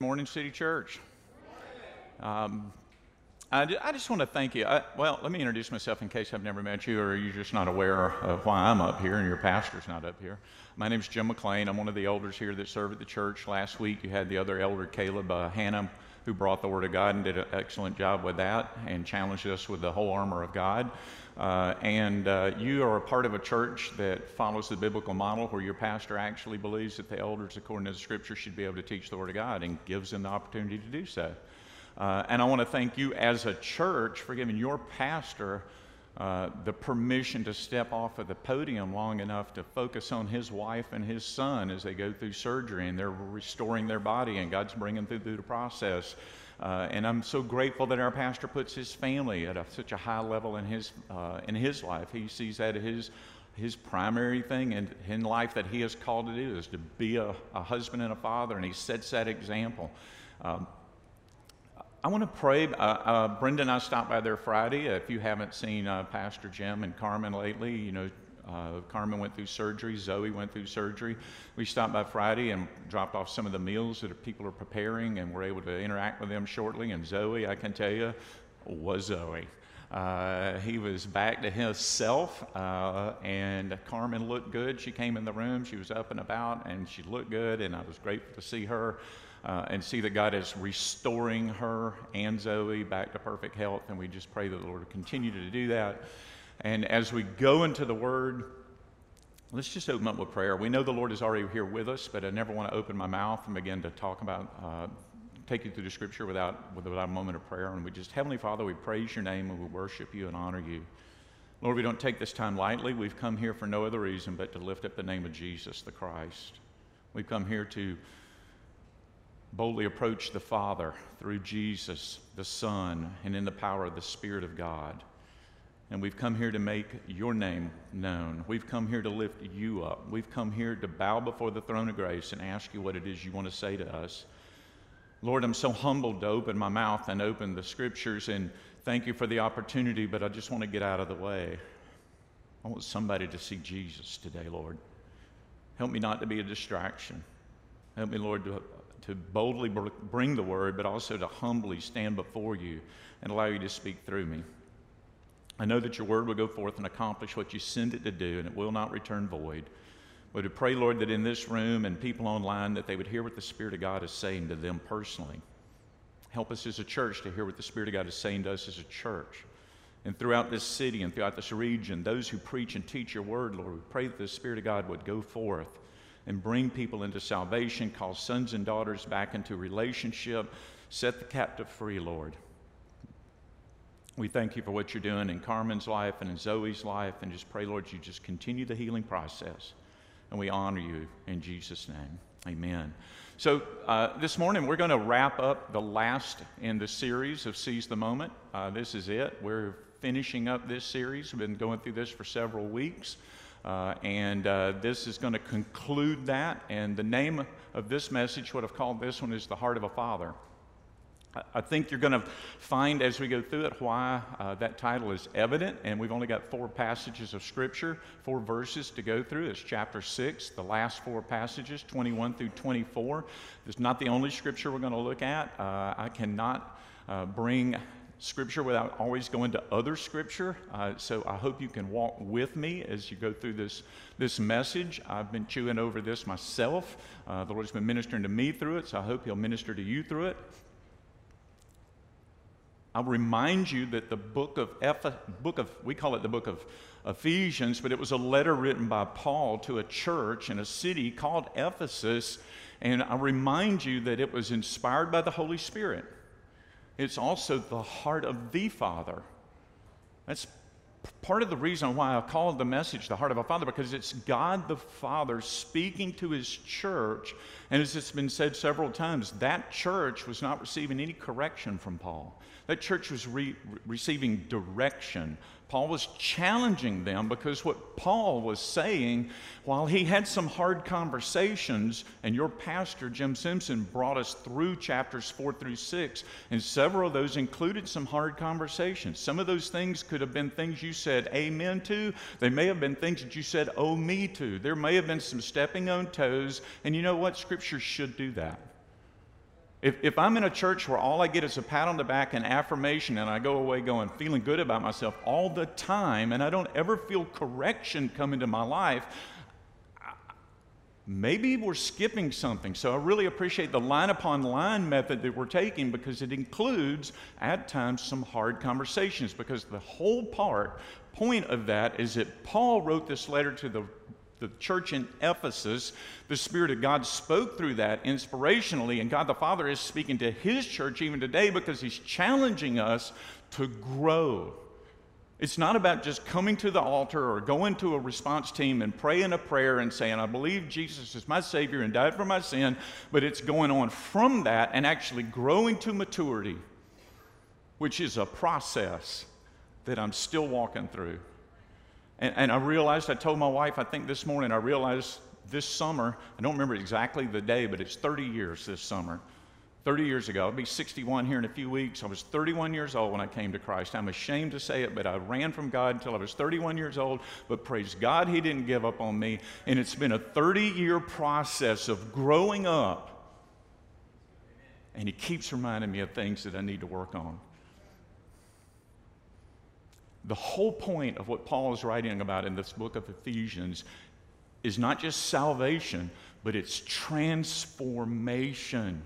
Morning City Church. Um, I, I, just want to thank you. I, well, let me introduce myself in case I've never met you or you're just not aware of why I'm up here and your pastor's not up here. My name is Jim McLean. I'm one of the elders here that serve at the church. Last week you had the other elder, Caleb uh, Hannah, who brought the Word of God and did an excellent job with that and challenged us with the whole armor of God. Uh, and uh, you are a part of a church that follows the biblical model where your pastor actually believes that the elders, according to the scripture, should be able to teach the Word of God and gives them the opportunity to do so. Uh, and I want to thank you as a church for giving your pastor uh, the permission to step off of the podium long enough to focus on his wife and his son as they go through surgery and they're restoring their body and God's bringing them through the process. Uh, and I'm so grateful that our pastor puts his family at a, such a high level in his, uh, in his life. He sees that his, his primary thing in, in life that he is called to do is to be a, a husband and a father, and he sets that example. Um, I want to pray. Uh, uh, Brenda and I stopped by there Friday. If you haven't seen uh, Pastor Jim and Carmen lately, you know, uh, Carmen went through surgery, Zoe went through surgery. We stopped by Friday and dropped off some of the meals that people are preparing, and we're able to interact with them shortly. And Zoe, I can tell you, was Zoe. Uh, he was back to himself, uh, and Carmen looked good. She came in the room, she was up and about, and she looked good, and I was grateful to see her uh, and see that God is restoring her and Zoe back to perfect health. And we just pray that the Lord will continue to do that. And as we go into the Word, let's just open up with prayer. We know the Lord is already here with us, but I never want to open my mouth and begin to talk about, uh, take you through the Scripture without, without a moment of prayer. And we just, Heavenly Father, we praise your name and we worship you and honor you. Lord, we don't take this time lightly. We've come here for no other reason but to lift up the name of Jesus, the Christ. We've come here to boldly approach the Father through Jesus, the Son, and in the power of the Spirit of God. And we've come here to make your name known. We've come here to lift you up. We've come here to bow before the throne of grace and ask you what it is you want to say to us. Lord, I'm so humbled to open my mouth and open the scriptures, and thank you for the opportunity, but I just want to get out of the way. I want somebody to see Jesus today, Lord. Help me not to be a distraction. Help me, Lord, to to boldly bring the word, but also to humbly stand before you and allow you to speak through me. I know that your word will go forth and accomplish what you send it to do, and it will not return void. But to pray, Lord, that in this room and people online, that they would hear what the Spirit of God is saying to them personally. Help us as a church to hear what the Spirit of God is saying to us as a church. And throughout this city and throughout this region, those who preach and teach your word, Lord, we pray that the Spirit of God would go forth and bring people into salvation, call sons and daughters back into relationship, set the captive free, Lord. We thank you for what you're doing in Carmen's life and in Zoe's life, and just pray, Lord, you just continue the healing process. And we honor you in Jesus' name. Amen. So, uh, this morning we're going to wrap up the last in the series of Seize the Moment. Uh, this is it. We're finishing up this series. We've been going through this for several weeks. Uh, and uh, this is going to conclude that. And the name of this message, what I've called this one, is The Heart of a Father. I think you're going to find as we go through it why uh, that title is evident. And we've only got four passages of Scripture, four verses to go through. It's chapter 6, the last four passages, 21 through 24. It's not the only Scripture we're going to look at. Uh, I cannot uh, bring scripture without always going to other scripture. Uh, so I hope you can walk with me as you go through this, this message. I've been chewing over this myself. Uh, the Lord's been ministering to me through it, so I hope He'll minister to you through it. I'll remind you that the book of, Eph- book of we call it the book of Ephesians, but it was a letter written by Paul to a church in a city called Ephesus. And I remind you that it was inspired by the Holy Spirit. It's also the heart of the Father. That's part of the reason why I called the message the heart of a father because it's God the Father speaking to his church. And as it's been said several times, that church was not receiving any correction from Paul. That church was re- receiving direction Paul was challenging them because what Paul was saying, while he had some hard conversations, and your pastor, Jim Simpson, brought us through chapters four through six, and several of those included some hard conversations. Some of those things could have been things you said amen to, they may have been things that you said oh me to. There may have been some stepping on toes, and you know what? Scripture should do that. If, if I'm in a church where all I get is a pat on the back and affirmation, and I go away going, feeling good about myself all the time, and I don't ever feel correction come into my life, maybe we're skipping something. So I really appreciate the line upon line method that we're taking because it includes, at times, some hard conversations. Because the whole part, point of that is that Paul wrote this letter to the the church in Ephesus, the Spirit of God spoke through that inspirationally, and God the Father is speaking to His church even today because He's challenging us to grow. It's not about just coming to the altar or going to a response team and praying a prayer and saying, I believe Jesus is my Savior and died for my sin, but it's going on from that and actually growing to maturity, which is a process that I'm still walking through. And, and I realized, I told my wife, I think this morning, I realized this summer, I don't remember exactly the day, but it's 30 years this summer. 30 years ago, I'll be 61 here in a few weeks. I was 31 years old when I came to Christ. I'm ashamed to say it, but I ran from God until I was 31 years old. But praise God, He didn't give up on me. And it's been a 30 year process of growing up. And He keeps reminding me of things that I need to work on the whole point of what Paul is writing about in this book of Ephesians is not just salvation, but it's transformation.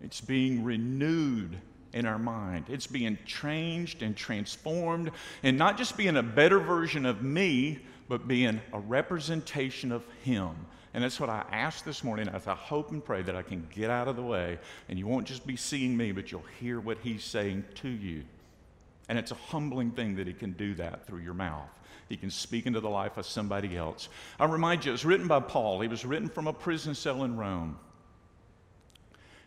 It's being renewed in our mind. It's being changed and transformed, and not just being a better version of me, but being a representation of Him. And that's what I ask this morning as I hope and pray that I can get out of the way, and you won't just be seeing me, but you'll hear what He's saying to you. And it's a humbling thing that he can do that through your mouth. He can speak into the life of somebody else. I remind you, it was written by Paul. He was written from a prison cell in Rome.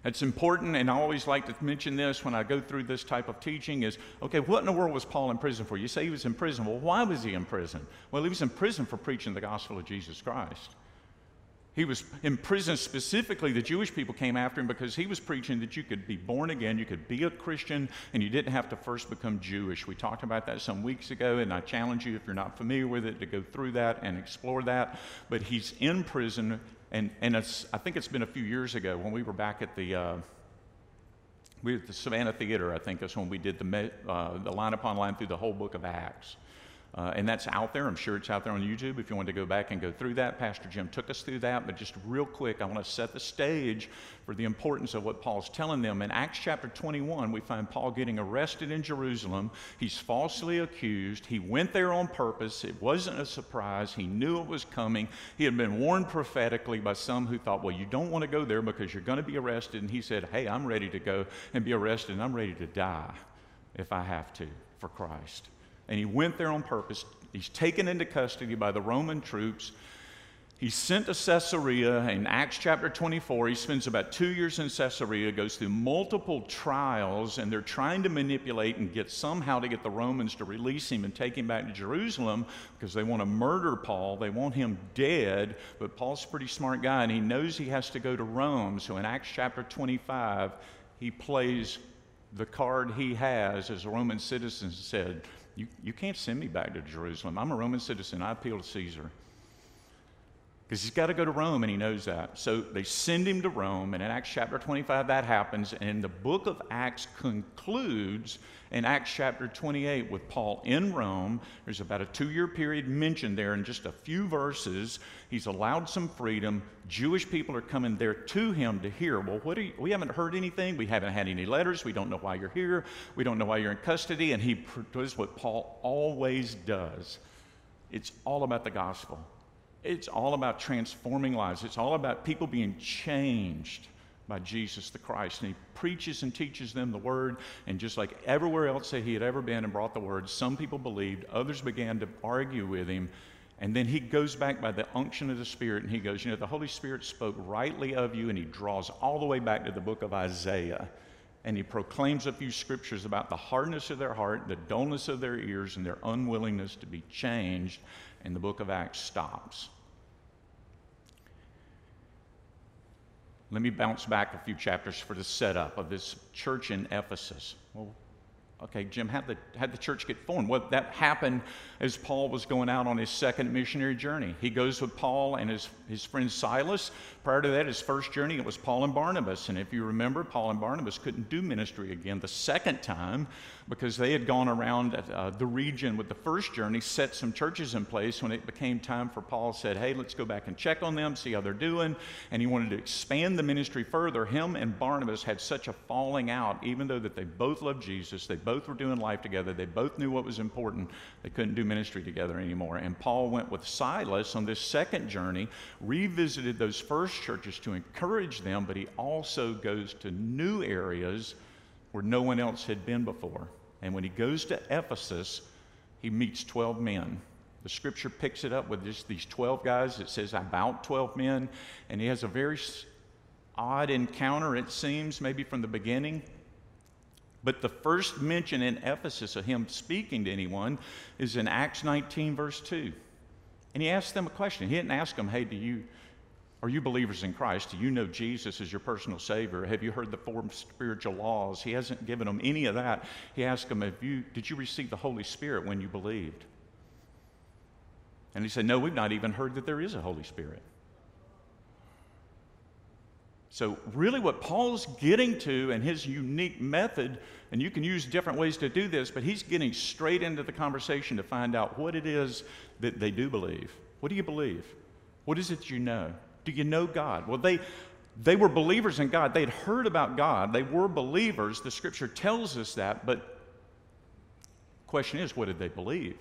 It's important, and I always like to mention this when I go through this type of teaching is okay, what in the world was Paul in prison for? You say he was in prison. Well, why was he in prison? Well, he was in prison for preaching the gospel of Jesus Christ. He was in prison specifically. The Jewish people came after him because he was preaching that you could be born again, you could be a Christian, and you didn't have to first become Jewish. We talked about that some weeks ago, and I challenge you, if you're not familiar with it, to go through that and explore that. But he's in prison, and, and I think it's been a few years ago when we were back at the. Uh, we were at the Savannah Theater, I think that's when we did the, uh, the line upon line through the whole book of Acts. Uh, and that's out there. I'm sure it's out there on YouTube if you want to go back and go through that. Pastor Jim took us through that. But just real quick, I want to set the stage for the importance of what Paul's telling them. In Acts chapter 21, we find Paul getting arrested in Jerusalem. He's falsely accused. He went there on purpose. It wasn't a surprise. He knew it was coming. He had been warned prophetically by some who thought, well, you don't want to go there because you're going to be arrested. And he said, hey, I'm ready to go and be arrested, and I'm ready to die if I have to for Christ and he went there on purpose. He's taken into custody by the Roman troops. He's sent to Caesarea in Acts chapter 24. He spends about two years in Caesarea, goes through multiple trials, and they're trying to manipulate and get somehow to get the Romans to release him and take him back to Jerusalem because they want to murder Paul. They want him dead, but Paul's a pretty smart guy, and he knows he has to go to Rome. So in Acts chapter 25, he plays the card he has as a Roman citizen said, you, you can't send me back to Jerusalem. I'm a Roman citizen. I appeal to Caesar. Because he's got to go to Rome and he knows that. So they send him to Rome, and in Acts chapter 25, that happens. And the book of Acts concludes in Acts chapter 28 with Paul in Rome. There's about a two year period mentioned there in just a few verses. He's allowed some freedom. Jewish people are coming there to him to hear, well, what you, we haven't heard anything. We haven't had any letters. We don't know why you're here. We don't know why you're in custody. And he does what Paul always does it's all about the gospel. It's all about transforming lives. It's all about people being changed by Jesus the Christ. And he preaches and teaches them the word. And just like everywhere else that he had ever been and brought the word, some people believed, others began to argue with him. And then he goes back by the unction of the Spirit and he goes, You know, the Holy Spirit spoke rightly of you. And he draws all the way back to the book of Isaiah. And he proclaims a few scriptures about the hardness of their heart, the dullness of their ears, and their unwillingness to be changed. And the book of Acts stops. Let me bounce back a few chapters for the setup of this church in Ephesus. Well, Okay, Jim, how'd the, how'd the church get formed? Well, that happened as Paul was going out on his second missionary journey. He goes with Paul and his, his friend Silas. Prior to that, his first journey, it was Paul and Barnabas. And if you remember, Paul and Barnabas couldn't do ministry again the second time because they had gone around uh, the region with the first journey, set some churches in place. When it became time for Paul, said, "Hey, let's go back and check on them, see how they're doing." And he wanted to expand the ministry further. Him and Barnabas had such a falling out, even though that they both loved Jesus, they both were doing life together, they both knew what was important. They couldn't do ministry together anymore. And Paul went with Silas on this second journey, revisited those first churches to encourage them, but he also goes to new areas where no one else had been before. And when he goes to Ephesus, he meets 12 men. The scripture picks it up with just these 12 guys. It says about 12 men. And he has a very odd encounter, it seems, maybe from the beginning. But the first mention in Ephesus of him speaking to anyone is in Acts 19, verse 2. And he asked them a question. He didn't ask them, hey, do you, are you believers in Christ? Do you know Jesus as your personal Savior? Have you heard the four spiritual laws? He hasn't given them any of that. He asked them, Have you, Did you receive the Holy Spirit when you believed? And he said, No, we've not even heard that there is a Holy Spirit. So, really, what Paul's getting to and his unique method, and you can use different ways to do this, but he's getting straight into the conversation to find out what it is that they do believe. What do you believe? What is it you know? Do you know God? Well, they, they were believers in God. They'd heard about God. They were believers. The scripture tells us that. But question is, what did they believe?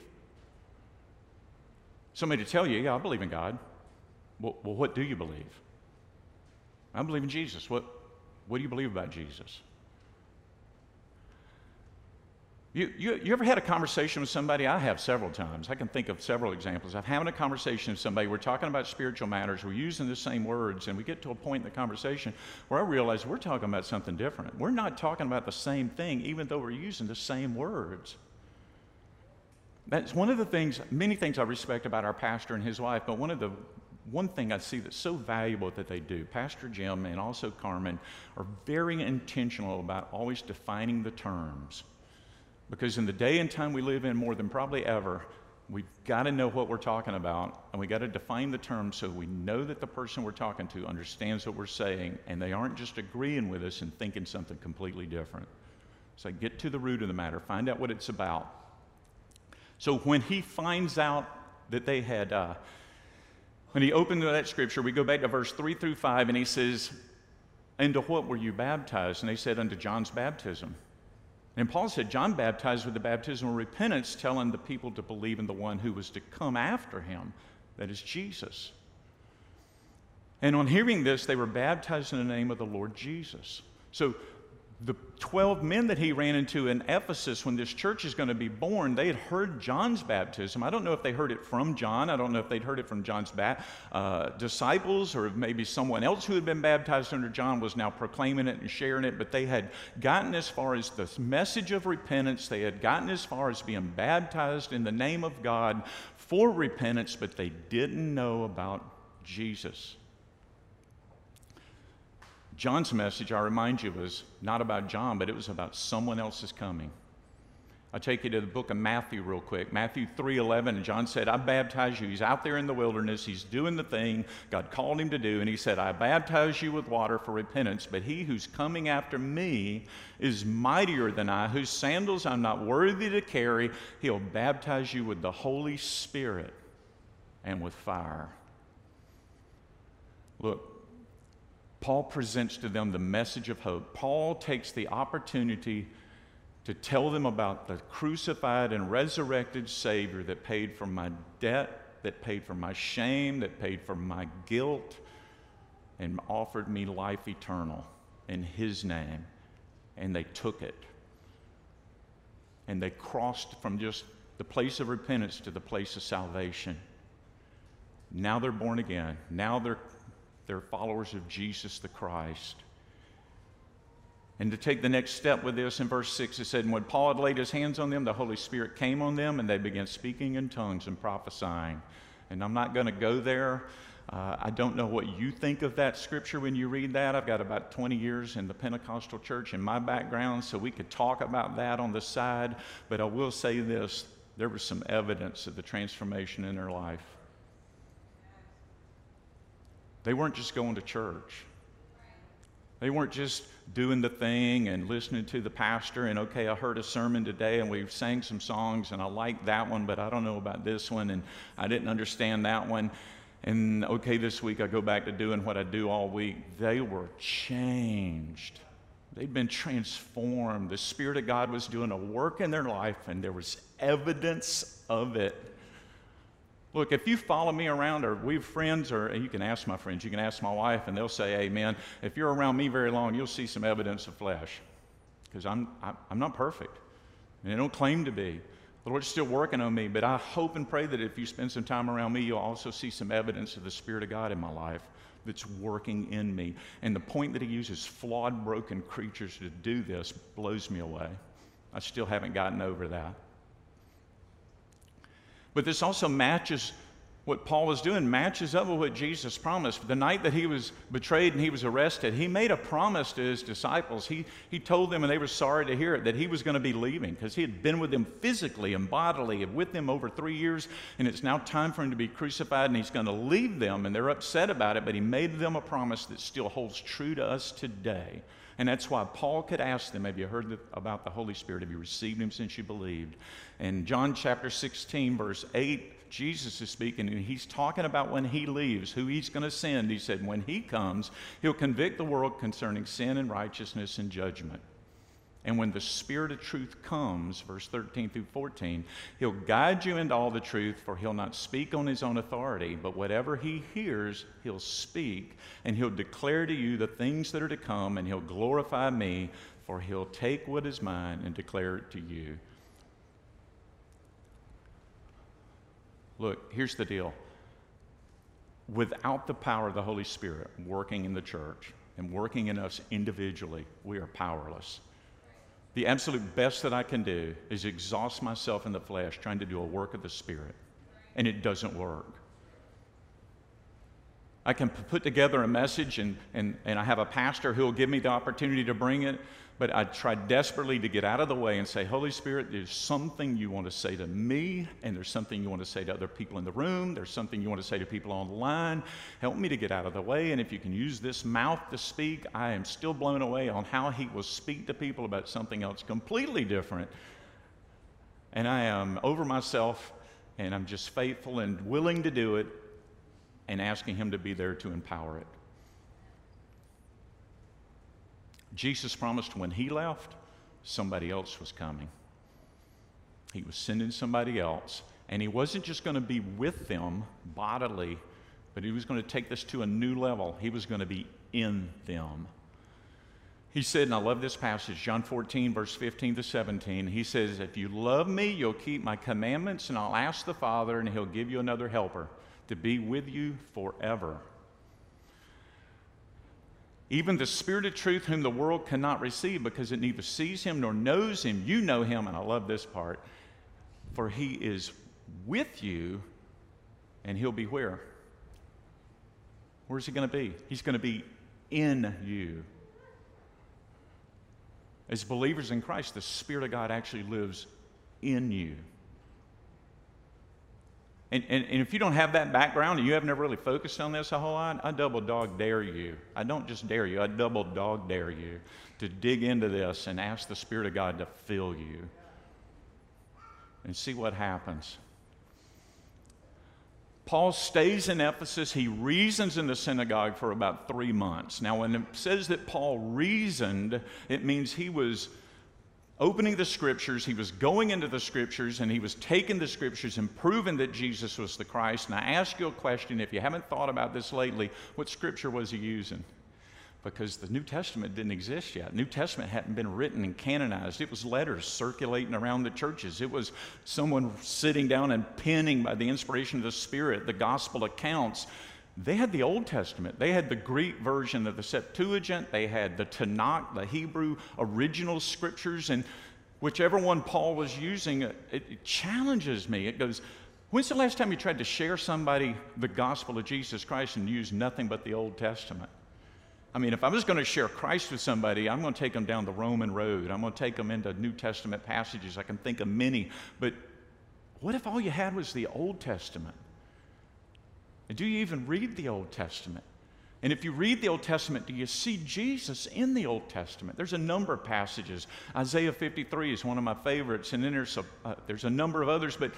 Somebody to tell you, yeah, I believe in God. Well, well, what do you believe? I believe in Jesus. What, what do you believe about Jesus? You, you, you, ever had a conversation with somebody? I have several times. I can think of several examples. I've having a conversation with somebody. We're talking about spiritual matters. We're using the same words, and we get to a point in the conversation where I realize we're talking about something different. We're not talking about the same thing, even though we're using the same words. That's one of the things, many things I respect about our pastor and his wife, but one of the one thing I see that's so valuable that they do, Pastor Jim and also Carmen are very intentional about always defining the terms. Because in the day and time we live in, more than probably ever, we've got to know what we're talking about and we've got to define the terms so we know that the person we're talking to understands what we're saying and they aren't just agreeing with us and thinking something completely different. So get to the root of the matter, find out what it's about. So when he finds out that they had, uh, when he opened that scripture, we go back to verse 3 through 5 and he says, Into what were you baptized? And they said, Unto John's baptism. And Paul said, John baptized with the baptism of repentance, telling the people to believe in the one who was to come after him, that is Jesus. And on hearing this, they were baptized in the name of the Lord Jesus. So the 12 men that he ran into in Ephesus when this church is going to be born, they had heard John's baptism. I don't know if they heard it from John. I don't know if they'd heard it from John's ba- uh, disciples or maybe someone else who had been baptized under John was now proclaiming it and sharing it. But they had gotten as far as the message of repentance. They had gotten as far as being baptized in the name of God for repentance, but they didn't know about Jesus. John's message, I remind you, was not about John, but it was about someone else's coming. I'll take you to the book of Matthew real quick. Matthew 3:11, and John said, I baptize you. He's out there in the wilderness. He's doing the thing God called him to do. And he said, I baptize you with water for repentance, but he who's coming after me is mightier than I, whose sandals I'm not worthy to carry. He'll baptize you with the Holy Spirit and with fire. Look, Paul presents to them the message of hope. Paul takes the opportunity to tell them about the crucified and resurrected Savior that paid for my debt, that paid for my shame, that paid for my guilt, and offered me life eternal in His name. And they took it. And they crossed from just the place of repentance to the place of salvation. Now they're born again. Now they're they're followers of Jesus the Christ. And to take the next step with this, in verse 6, it said, And when Paul had laid his hands on them, the Holy Spirit came on them, and they began speaking in tongues and prophesying. And I'm not going to go there, Uh, I don't know what you think of that scripture when you read that. I've got about 20 years in the Pentecostal church in my background, so we could talk about that on the side. But I will say this there was some evidence of the transformation in their life. They weren't just going to church. They weren't just doing the thing and listening to the pastor and okay, I heard a sermon today and we sang some songs and I liked that one, but I don't know about this one and I didn't understand that one. And okay, this week I go back to doing what I do all week. They were changed. They'd been transformed. The Spirit of God was doing a work in their life, and there was evidence of it. Look, if you follow me around, or we're friends, or you can ask my friends, you can ask my wife, and they'll say, Amen. If you're around me very long, you'll see some evidence of flesh. Because I'm, I'm not perfect, and I don't claim to be. The Lord's still working on me, but I hope and pray that if you spend some time around me, you'll also see some evidence of the Spirit of God in my life that's working in me. And the point that He uses flawed, broken creatures to do this blows me away. I still haven't gotten over that. But this also matches what Paul was doing matches up with what Jesus promised. The night that he was betrayed and he was arrested, he made a promise to his disciples. He, he told them, and they were sorry to hear it, that he was going to be leaving because he had been with them physically and bodily and with them over three years, and it's now time for him to be crucified and he's going to leave them, and they're upset about it, but he made them a promise that still holds true to us today. And that's why Paul could ask them, Have you heard about the Holy Spirit? Have you received him since you believed? And John chapter 16, verse 8 Jesus is speaking, and he's talking about when he leaves, who he's going to send. He said, When he comes, he'll convict the world concerning sin and righteousness and judgment. And when the Spirit of truth comes, verse 13 through 14, he'll guide you into all the truth, for he'll not speak on his own authority, but whatever he hears, he'll speak, and he'll declare to you the things that are to come, and he'll glorify me, for he'll take what is mine and declare it to you. Look, here's the deal. Without the power of the Holy Spirit working in the church and working in us individually, we are powerless. The absolute best that I can do is exhaust myself in the flesh trying to do a work of the Spirit, and it doesn't work. I can put together a message, and, and, and I have a pastor who will give me the opportunity to bring it, but I tried desperately to get out of the way and say, Holy Spirit, there's something you want to say to me, and there's something you want to say to other people in the room, there's something you want to say to people online. Help me to get out of the way, and if you can use this mouth to speak, I am still blown away on how He will speak to people about something else completely different. And I am over myself, and I'm just faithful and willing to do it and asking Him to be there to empower it. Jesus promised when He left, somebody else was coming. He was sending somebody else, and He wasn't just going to be with them bodily, but He was going to take this to a new level. He was going to be in them. He said, and I love this passage, John 14, verse 15 to 17. He says, If you love me, you'll keep my commandments, and I'll ask the Father, and he'll give you another helper to be with you forever. Even the Spirit of truth, whom the world cannot receive because it neither sees him nor knows him. You know him, and I love this part, for he is with you, and he'll be where? Where's he going to be? He's going to be in you. As believers in Christ, the Spirit of God actually lives in you. And, and, and, if you don't have that background and you have never really focused on this a whole lot, I double dog dare you. I don't just dare you, I double dog dare you to dig into this and ask the Spirit of God to fill you and see what happens. Paul stays in Ephesus. He reasons in the synagogue for about three months. Now, when it says that Paul reasoned, it means he was opening the scriptures, he was going into the scriptures, and he was taking the scriptures and proving that Jesus was the Christ. And I ask you a question if you haven't thought about this lately, what scripture was he using? Because the New Testament didn't exist yet. New Testament hadn't been written and canonized. It was letters circulating around the churches. It was someone sitting down and penning by the inspiration of the Spirit the gospel accounts they had the Old Testament. They had the Greek version of the Septuagint. They had the Tanakh, the Hebrew original scriptures. And whichever one Paul was using, it, it challenges me. It goes, When's the last time you tried to share somebody the gospel of Jesus Christ and use nothing but the Old Testament? I mean, if I was going to share Christ with somebody, I'm going to take them down the Roman road. I'm going to take them into New Testament passages. I can think of many. But what if all you had was the Old Testament? And do you even read the Old Testament? And if you read the Old Testament, do you see Jesus in the Old Testament? There's a number of passages. Isaiah 53 is one of my favorites, and then there's a, uh, there's a number of others, but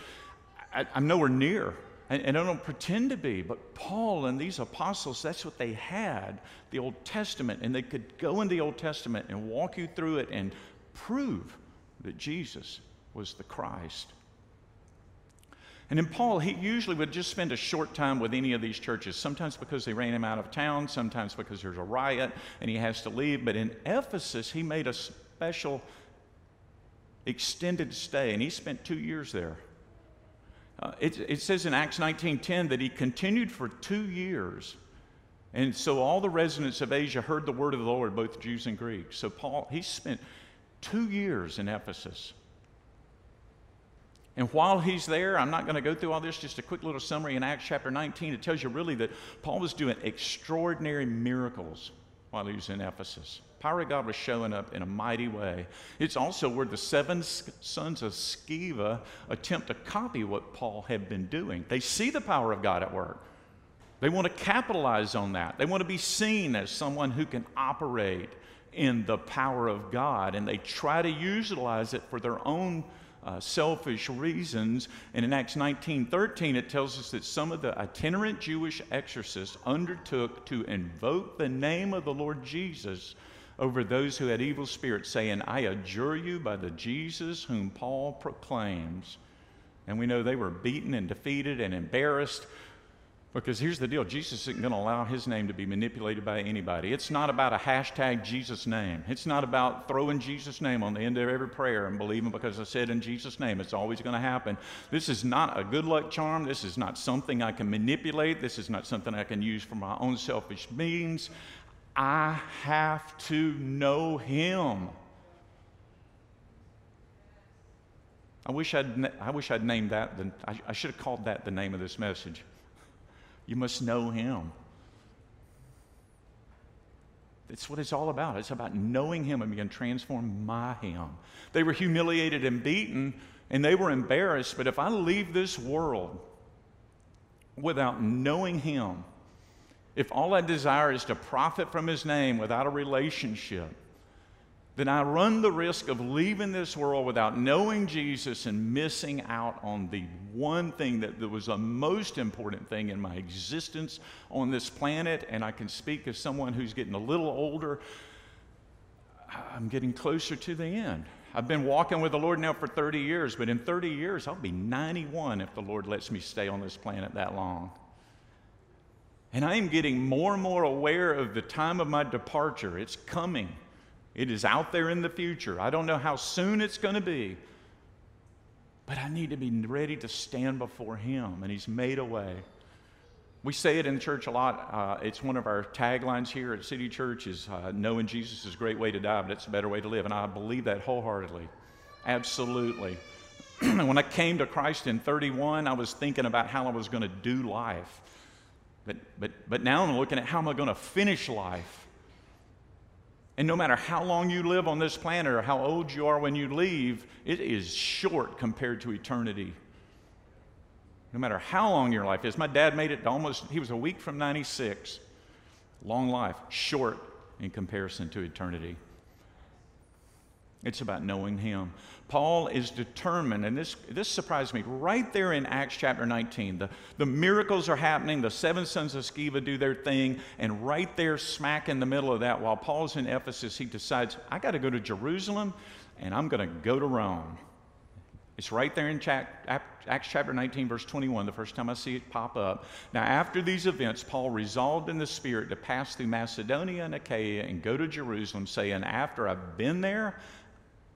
I, am nowhere near. And, and I don't pretend to be, but Paul and these apostles, that's what they had the Old Testament, and they could go in the Old Testament and walk you through it and prove that Jesus was the Christ. And then Paul, he usually would just spend a short time with any of these churches, sometimes because they ran him out of town, sometimes because there's a riot and he has to leave. But in Ephesus, he made a special extended stay, and he spent two years there. Uh, it, it says in Acts 19:10 that he continued for two years. And so all the residents of Asia heard the word of the Lord, both Jews and Greeks. So Paul, he spent two years in Ephesus. And while he's there, I'm not going to go through all this, just a quick little summary in Acts chapter 19. It tells you really that Paul was doing extraordinary miracles while he was in Ephesus. Power of God was showing up in a mighty way. It's also where the seven sons of Sceva attempt to copy what Paul had been doing. They see the power of God at work. They want to capitalize on that. They want to be seen as someone who can operate in the power of God, and they try to utilize it for their own uh, selfish reasons. And in Acts 19:13, it tells us that some of the itinerant Jewish exorcists undertook to invoke the name of the Lord Jesus over those who had evil spirits, saying, I adjure you by the Jesus whom Paul proclaims. And we know they were beaten and defeated and embarrassed because here's the deal Jesus isn't going to allow his name to be manipulated by anybody. It's not about a hashtag Jesus name. It's not about throwing Jesus' name on the end of every prayer and believing because I said in Jesus' name it's always going to happen. This is not a good luck charm. This is not something I can manipulate. This is not something I can use for my own selfish means. I have to know him. I wish I'd, I wish I'd named that, the, I, I should have called that the name of this message. You must know Him. That's what it's all about. It's about knowing Him and being transformed by Him. They were humiliated and beaten, and they were embarrassed. But if I leave this world without knowing Him, if all I desire is to profit from His name without a relationship, then I run the risk of leaving this world without knowing Jesus and missing out on the one thing that, was the most important thing in my existence on this planet. And I can speak as someone who's getting a little older. I'm getting closer to the end. I've been walking with the Lord now for 30 years, but in 30 years, I'll be 91 if the Lord lets me stay on this planet that long. And I am getting more and more aware of the time of my departure. It's coming. It is out there in the future. I don't know how soon it's going to be, but I need to be ready to stand before Him, and He's made a way. We say it in church a lot. Uh, it's one of our taglines here at City Church is uh, knowing Jesus is a great way to die, but it's a better way to live. And I believe that wholeheartedly. Absolutely. when I came to Christ in 31, I was thinking about how I was going to do life. But, but, but now I'm looking at how am I going to finish life. And no matter how long you live on this planet or how old you are when you leave, it is short compared to eternity. No matter how long your life is. My dad made it almost, he was a week from 96. Long life, short in comparison to eternity. It's about knowing Him. Paul is determined, and this, this surprised me right there in Acts chapter 19. The, the miracles are happening, the seven sons of Sceva do their thing, and right there, smack in the middle of that, while Paul's in Ephesus, he decides, I got to go to Jerusalem and I'm going to go to Rome. It's right there in Acts chapter 19, verse 21, the first time I see it pop up. Now, after these events, Paul resolved in the Spirit to pass through Macedonia and Achaia and go to Jerusalem, saying, After I've been there,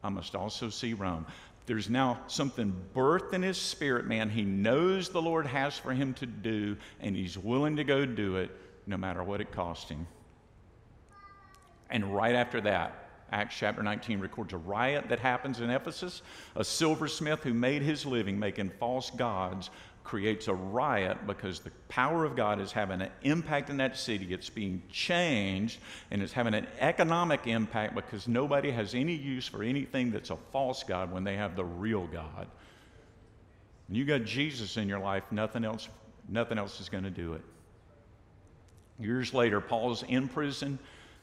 I must also see Rome. There's now something birthed in his spirit, man. He knows the Lord has for him to do, and he's willing to go do it no matter what it costs him. And right after that, Acts chapter 19 records a riot that happens in Ephesus. A silversmith who made his living making false gods creates a riot because the power of God is having an impact in that city. It's being changed and it's having an economic impact because nobody has any use for anything that's a false God when they have the real God. When you got Jesus in your life, nothing else, nothing else is going to do it. Years later, Paul's in prison.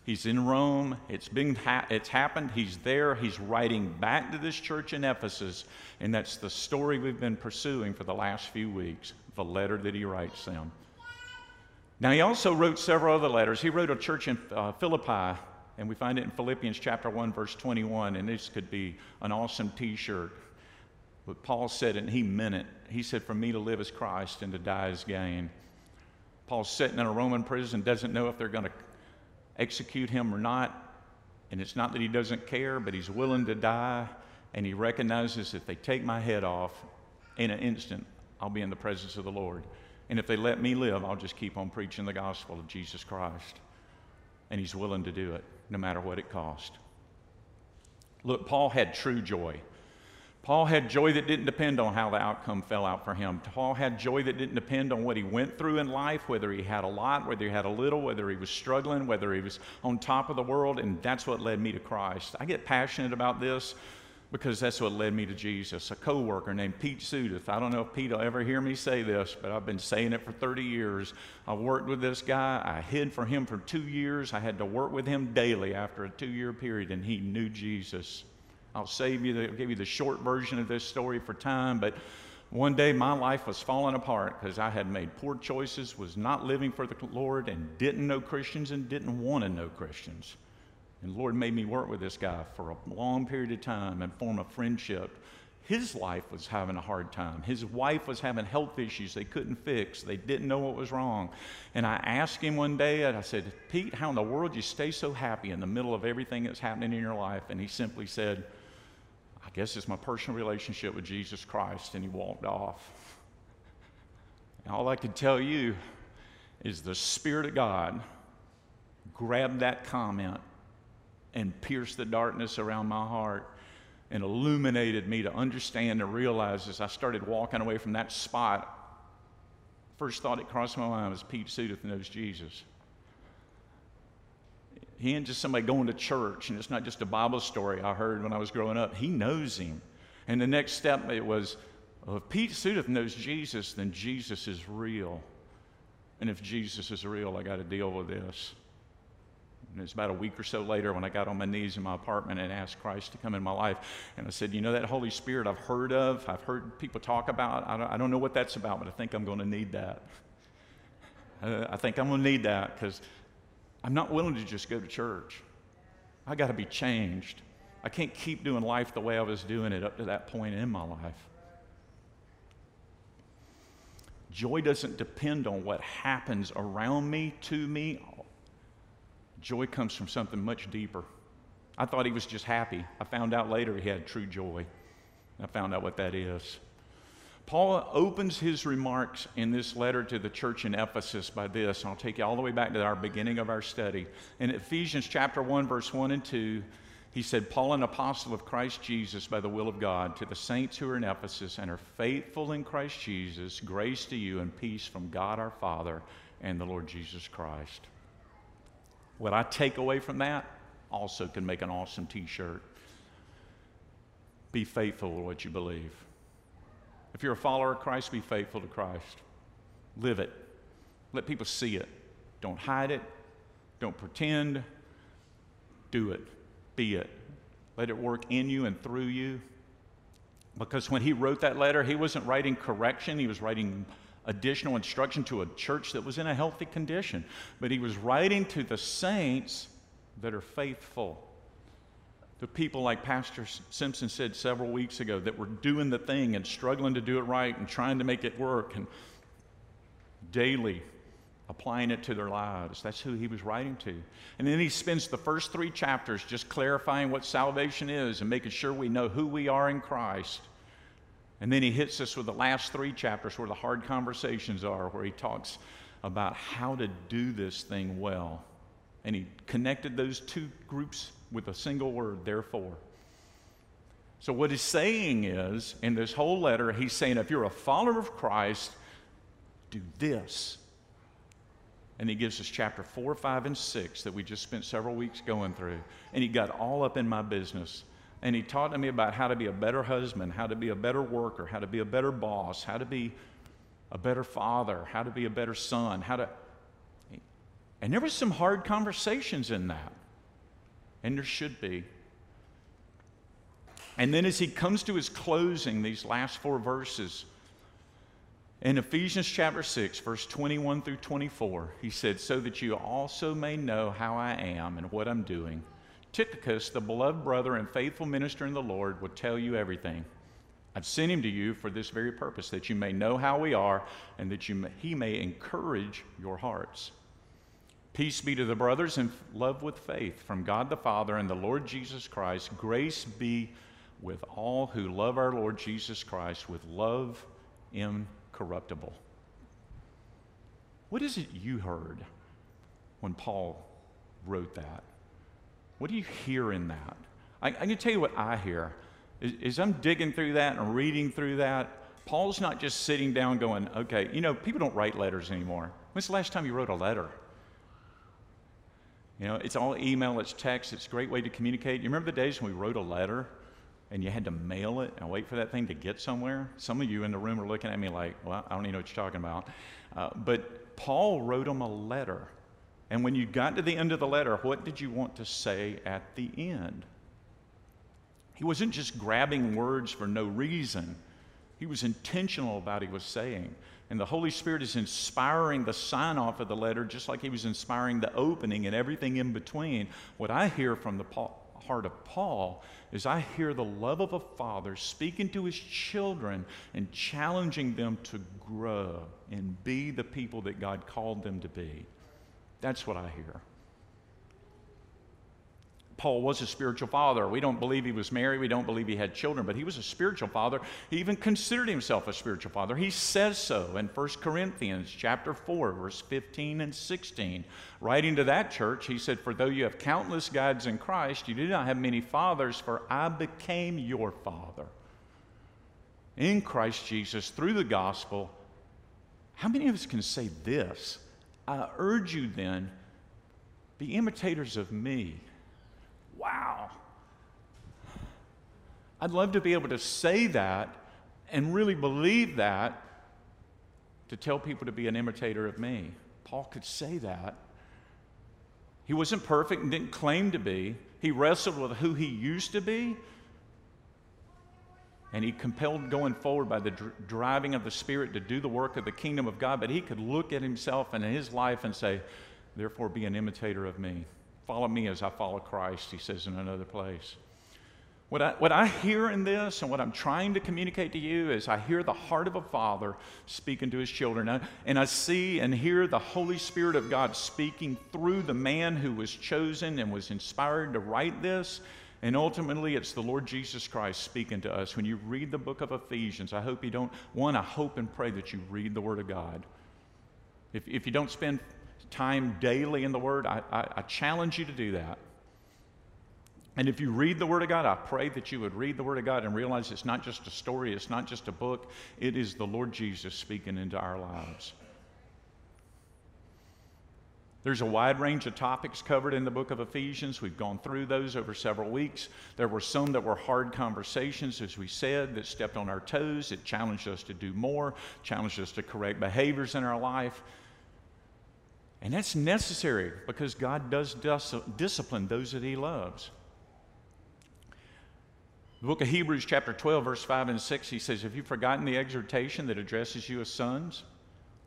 He's in Rome. It's, been ha- it's happened. He's there. He's writing back to this church in Ephesus. And that's the story we've been pursuing for the last few weeks the letter that he writes them. Now, he also wrote several other letters. He wrote a church in uh, Philippi, and we find it in Philippians chapter 1, verse 21. And this could be an awesome t shirt. But Paul said and he meant it. He said, For me to live as Christ and to die as gain. Paul's sitting in a Roman prison, doesn't know if they're going to execute him or not. And it's not that he doesn't care, but he's willing to die. And he recognizes if they take my head off in an instant, I'll be in the presence of the Lord. And if they let me live, I'll just keep on preaching the gospel of Jesus Christ. And he's willing to do it, no matter what it cost. Look, Paul had true joy. Paul had joy that didn't depend on how the outcome fell out for him. Paul had joy that didn't depend on what he went through in life, whether he had a lot, whether he had a little, whether he was struggling, whether he was on top of the world, and that's what led me to Christ. I get passionate about this because that's what led me to Jesus. A coworker named Pete Sudeth. I don't know if Pete will ever hear me say this, but I've been saying it for 30 years. I worked with this guy. I hid for him for two years. I had to work with him daily after a two-year period, and he knew Jesus. I'll save you, the, give you the short version of this story for time, but one day my life was falling apart because I had made poor choices, was not living for the Lord, and didn't know Christians and didn't want to know Christians. And Lord made me work with this guy for a long period of time and form a friendship. His life was having a hard time. His wife was having health issues they couldn't fix. They didn't know what was wrong. And I asked him one day, and I said, Pete, how in the world do you stay so happy in the middle of everything that's happening in your life? And he simply said, guess it's my personal relationship with Jesus Christ. And he walked off. And all I can tell you is the Spirit of God grabbed that comment and pierced the darkness around my heart and illuminated me to understand and realize as I started walking away from that spot. First thought that crossed my mind was Pete Sudeth knows Jesus. He ain't just somebody going to church, and it's not just a Bible story I heard when I was growing up. He knows him. And the next step it was, well, if Pete Sudeth knows Jesus, then Jesus is real. And if Jesus is real, I got to deal with this. And it's about a week or so later when I got on my knees in my apartment and asked Christ to come in my life. And I said, You know, that Holy Spirit I've heard of, I've heard people talk about. I don't, I don't know what that's about, but I think I'm going to need that. I think I'm going to need that because I'm not willing to just go to church. I got to be changed. I can't keep doing life the way I was doing it up to that point in my life. Joy doesn't depend on what happens around me, to me. Joy comes from something much deeper. I thought he was just happy. I found out later he had true joy. I found out what that is. Paul opens his remarks in this letter to the church in Ephesus by this, I'll take you all the way back to our beginning of our study. In Ephesians chapter 1, verse 1 and 2, he said, Paul, an apostle of Christ Jesus by the will of God, to the saints who are in Ephesus and are faithful in Christ Jesus, grace to you and peace from God our Father and the Lord Jesus Christ. What I take away from that also can make an awesome t shirt. Be faithful to what you believe. If you're a follower of Christ, be faithful to Christ. Live it. Let people see it. Don't hide it. Don't pretend. Do it. Be it. Let it work in you and through you. Because when he wrote that letter, he wasn't writing correction, he was writing additional instruction to a church that was in a healthy condition. But he was writing to the saints that are faithful the people like Pastor Simpson said several weeks ago that were doing the thing and struggling to do it right and trying to make it work and daily applying it to their lives. That's who he was writing to. And then he spends the first three chapters just clarifying what salvation is and making sure we know who we are in Christ. And then he hits us with the last three chapters where the hard conversations are, where he talks about how to do this thing well. And he connected those two groups with a single word, therefore. So, what he's saying is, in this whole letter, he's saying if you're a follower of Christ, do this. And he gives us chapter 4, 5, and 6 that we just spent several weeks going through. And he got all up in my business. And he taught to me about how to be a better husband, how to be a better worker, how to be a better boss, how to be a better father, how to be a better son, how to. And there was some hard conversations in that. And there should be. And then as he comes to his closing, these last four verses, in Ephesians chapter 6, verse 21 through 24, he said, So that you also may know how I am and what I'm doing. Tychicus, the beloved brother and faithful minister in the Lord, will tell you everything. I've sent him to you for this very purpose, that you may know how we are and that you may, he may encourage your hearts. Peace be to the brothers in love with faith from God the Father and the Lord Jesus Christ. Grace be with all who love our Lord Jesus Christ with love incorruptible. What is it you heard when Paul wrote that? What do you hear in that? I, I can tell you what I hear. As I'm digging through that and reading through that, Paul's not just sitting down going, okay, you know, people don't write letters anymore. When's the last time you wrote a letter? You know, it's all email, it's text, it's a great way to communicate. You remember the days when we wrote a letter and you had to mail it and wait for that thing to get somewhere? Some of you in the room are looking at me like, well, I don't even know what you're talking about. Uh, but Paul wrote them a letter. And when you got to the end of the letter, what did you want to say at the end? He wasn't just grabbing words for no reason. He was intentional about what he was saying. And the Holy Spirit is inspiring the sign off of the letter just like he was inspiring the opening and everything in between. What I hear from the heart of Paul is I hear the love of a father speaking to his children and challenging them to grow and be the people that God called them to be. That's what I hear. Paul was a spiritual father. We don't believe he was married. We don't believe he had children, but he was a spiritual father. He even considered himself a spiritual father. He says so in 1 Corinthians chapter 4, verse 15 and 16. Writing to that church, he said, For though you have countless guides in Christ, you do not have many fathers, for I became your father. In Christ Jesus, through the gospel, how many of us can say this? I urge you then, be imitators of me Wow. I'd love to be able to say that and really believe that to tell people to be an imitator of me. Paul could say that. He wasn't perfect and didn't claim to be. He wrestled with who he used to be. And he compelled going forward by the dr- driving of the Spirit to do the work of the kingdom of God. But he could look at himself and his life and say, Therefore, be an imitator of me. Follow me as I follow Christ, he says in another place. What I, what I hear in this and what I'm trying to communicate to you is I hear the heart of a father speaking to his children. And I see and hear the Holy Spirit of God speaking through the man who was chosen and was inspired to write this. And ultimately, it's the Lord Jesus Christ speaking to us. When you read the book of Ephesians, I hope you don't, one, I hope and pray that you read the Word of God. If, if you don't spend time daily in the Word, I, I, I challenge you to do that. And if you read the Word of God, I pray that you would read the Word of God and realize it's not just a story, it's not just a book, it is the Lord Jesus speaking into our lives. There's a wide range of topics covered in the book of Ephesians. We've gone through those over several weeks. There were some that were hard conversations, as we said, that stepped on our toes. It challenged us to do more, challenged us to correct behaviors in our life. And that's necessary because God does dis- discipline those that He loves. The book of Hebrews, chapter 12, verse 5 and 6, he says, Have you forgotten the exhortation that addresses you as sons?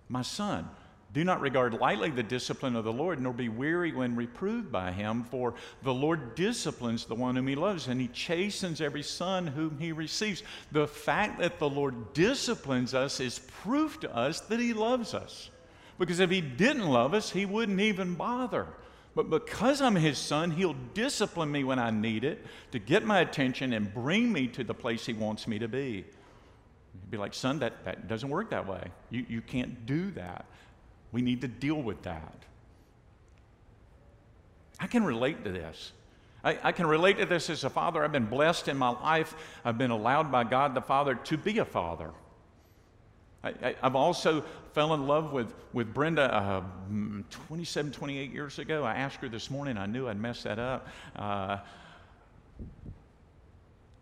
My son, do not regard lightly the discipline of the Lord, nor be weary when reproved by him, for the Lord disciplines the one whom he loves, and he chastens every son whom he receives. The fact that the Lord disciplines us is proof to us that he loves us. Because if he didn't love us, he wouldn't even bother. But because I'm his son, he'll discipline me when I need it to get my attention and bring me to the place he wants me to be. He'd be like, son, that, that doesn't work that way. You, you can't do that. We need to deal with that. I can relate to this. I, I, can relate to this as a father. I've been blessed in my life. I've been allowed by God the Father to be a father. I, have also fell in love with, with Brenda uh, 27, 28 years ago. I asked her this morning. I knew I'd mess that up. Uh,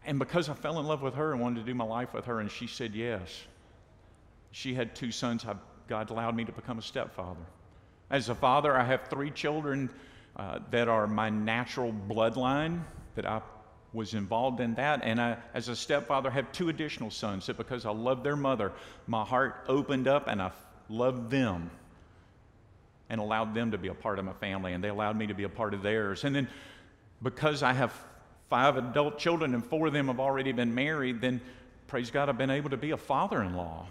and because I fell in love with her and wanted to do my life with her, and she said yes, she had two sons. I, God allowed me to become a stepfather. As a father, I have three children uh, that are my natural bloodline that I was involved in that. And I, as a stepfather, have two additional sons that because I love their mother, my heart opened up and I loved them and allowed them to be a part of my family, and they allowed me to be a part of theirs. And then because I have five adult children and four of them have already been married, then praise God, I've been able to be a father in law.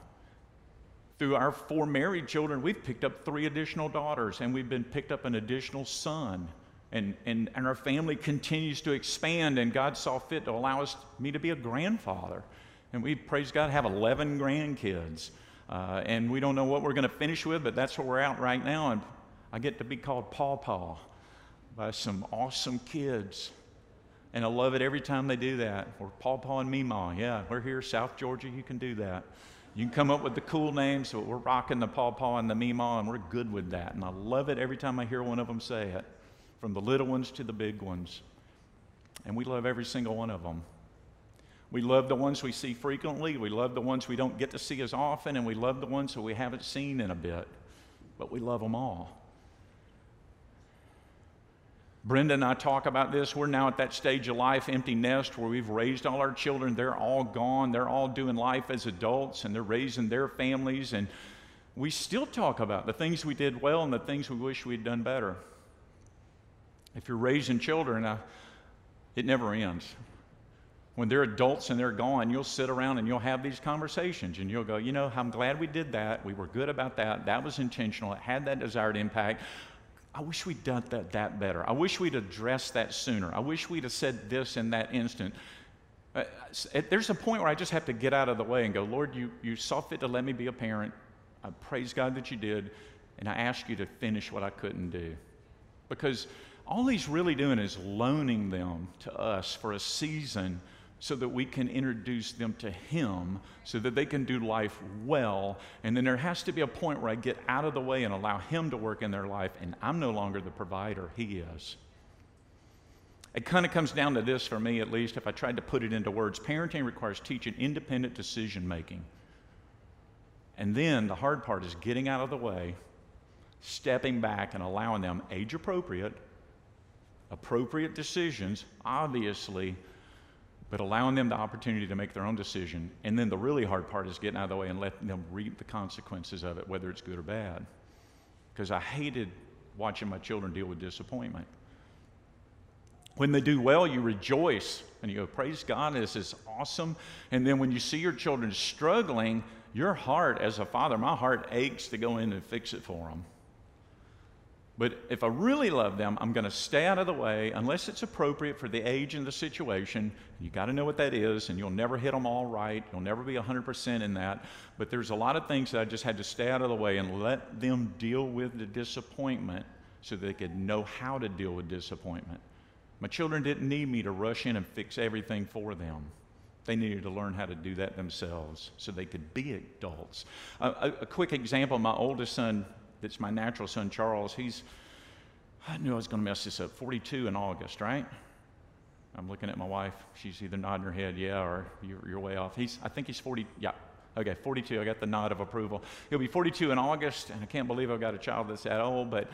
Through our four married children, we've picked up three additional daughters and we've been picked up an additional son. And, and, and our family continues to expand, and God saw fit to allow us, me to be a grandfather. And we, praise God, have 11 grandkids. Uh, and we don't know what we're going to finish with, but that's where we're at right now. And I get to be called Paw Paw by some awesome kids. And I love it every time they do that. Or Paw Paw and Meemaw. Yeah, we're here, South Georgia, you can do that. You can come up with the cool names, but we're rocking the Paw Paw and the Meemaw, and we're good with that. And I love it every time I hear one of them say it from the little ones to the big ones. And we love every single one of them. We love the ones we see frequently. We love the ones we don't get to see as often. And we love the ones that we haven't seen in a bit. But we love them all. Brenda and I talk about this. We're now at that stage of life, empty nest, where we've raised all our children. They're all gone. They're all doing life as adults and they're raising their families. And we still talk about the things we did well and the things we wish we'd done better. If you're raising children, uh, it never ends. When they're adults and they're gone, you'll sit around and you'll have these conversations and you'll go, you know, I'm glad we did that. We were good about that. That was intentional. It had that desired impact. I wish we'd done that, that better. I wish we'd addressed that sooner. I wish we'd have said this in that instant. Uh, there's a point where I just have to get out of the way and go, Lord, you, you saw fit to let me be a parent. I praise God that you did. And I ask you to finish what I couldn't do. Because all he's really doing is loaning them to us for a season so that we can introduce them to him so that they can do life well. And then there has to be a point where I get out of the way and allow him to work in their life, and I'm no longer the provider, he is. It kind of comes down to this for me, at least, if I tried to put it into words. Parenting requires teaching independent decision making. And then the hard part is getting out of the way, stepping back, and allowing them age appropriate appropriate decisions, obviously, but allowing them the opportunity to make their own decision. And then the really hard part is getting out of the way and letting them reap the consequences of it, whether it's good or bad. Because I hated watching my children deal with disappointment. When they do well, you rejoice and you go, Praise God, this is awesome. And then when you see your children struggling, your heart, as a father, my heart aches to go in and fix it for them. But if I really love them, I'm going to stay out of the way unless it's appropriate for the age and the situation. You got to know what that is, and you'll never hit them all right. You'll never be 100% in that. But there's a lot of things that I just had to stay out of the way and let them deal with the disappointment so they could know how to deal with disappointment. My children didn't need me to rush in and fix everything for them. They needed to learn how to do that themselves so they could be adults. a, a quick example my oldest son that's my natural son, Charles, he's, I knew I was going to mess this up, 42 in August, right? I'm looking at my wife. She's either nodding her head, yeah, or you're, you're way off. He's, I think he's 40, yeah, okay, 42. I got the nod of approval. He'll be 42 in August, and I can't believe I've got a child that's that old, but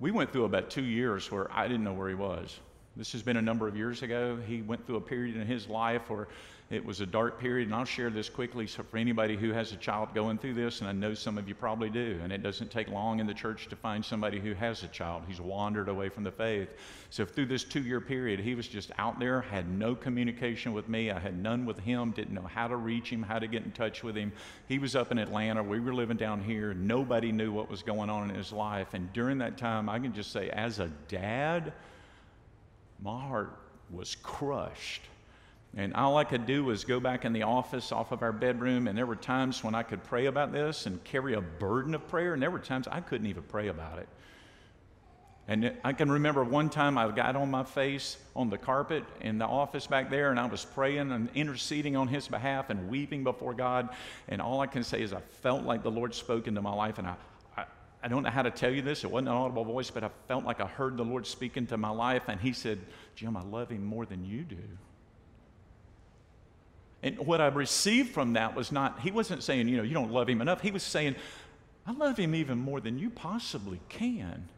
we went through about two years where I didn't know where he was. This has been a number of years ago. He went through a period in his life where it was a dark period, and I'll share this quickly so for anybody who has a child going through this, and I know some of you probably do, and it doesn't take long in the church to find somebody who has a child who's wandered away from the faith. So through this two year period, he was just out there, had no communication with me. I had none with him, didn't know how to reach him, how to get in touch with him. He was up in Atlanta. We were living down here. Nobody knew what was going on in his life. And during that time, I can just say, as a dad, my heart was crushed and all I could do was go back in the office off of our bedroom, and there were times when I could pray about this and carry a burden of prayer, and there were times I couldn't even pray about it. And I can remember one time I got on my face on the carpet in the office back there, and I was praying and interceding on his behalf and weeping before God. And all I can say is I felt like the Lord spoke into my life. And I, I, don't know how to tell you this, it wasn't an audible voice, but I felt like I heard the Lord speak into my life. And he said, Jim, I love him more than you do. And what I received from that was not, he wasn't saying, you know, you don't love him enough. He was saying, I love him even more than you possibly can.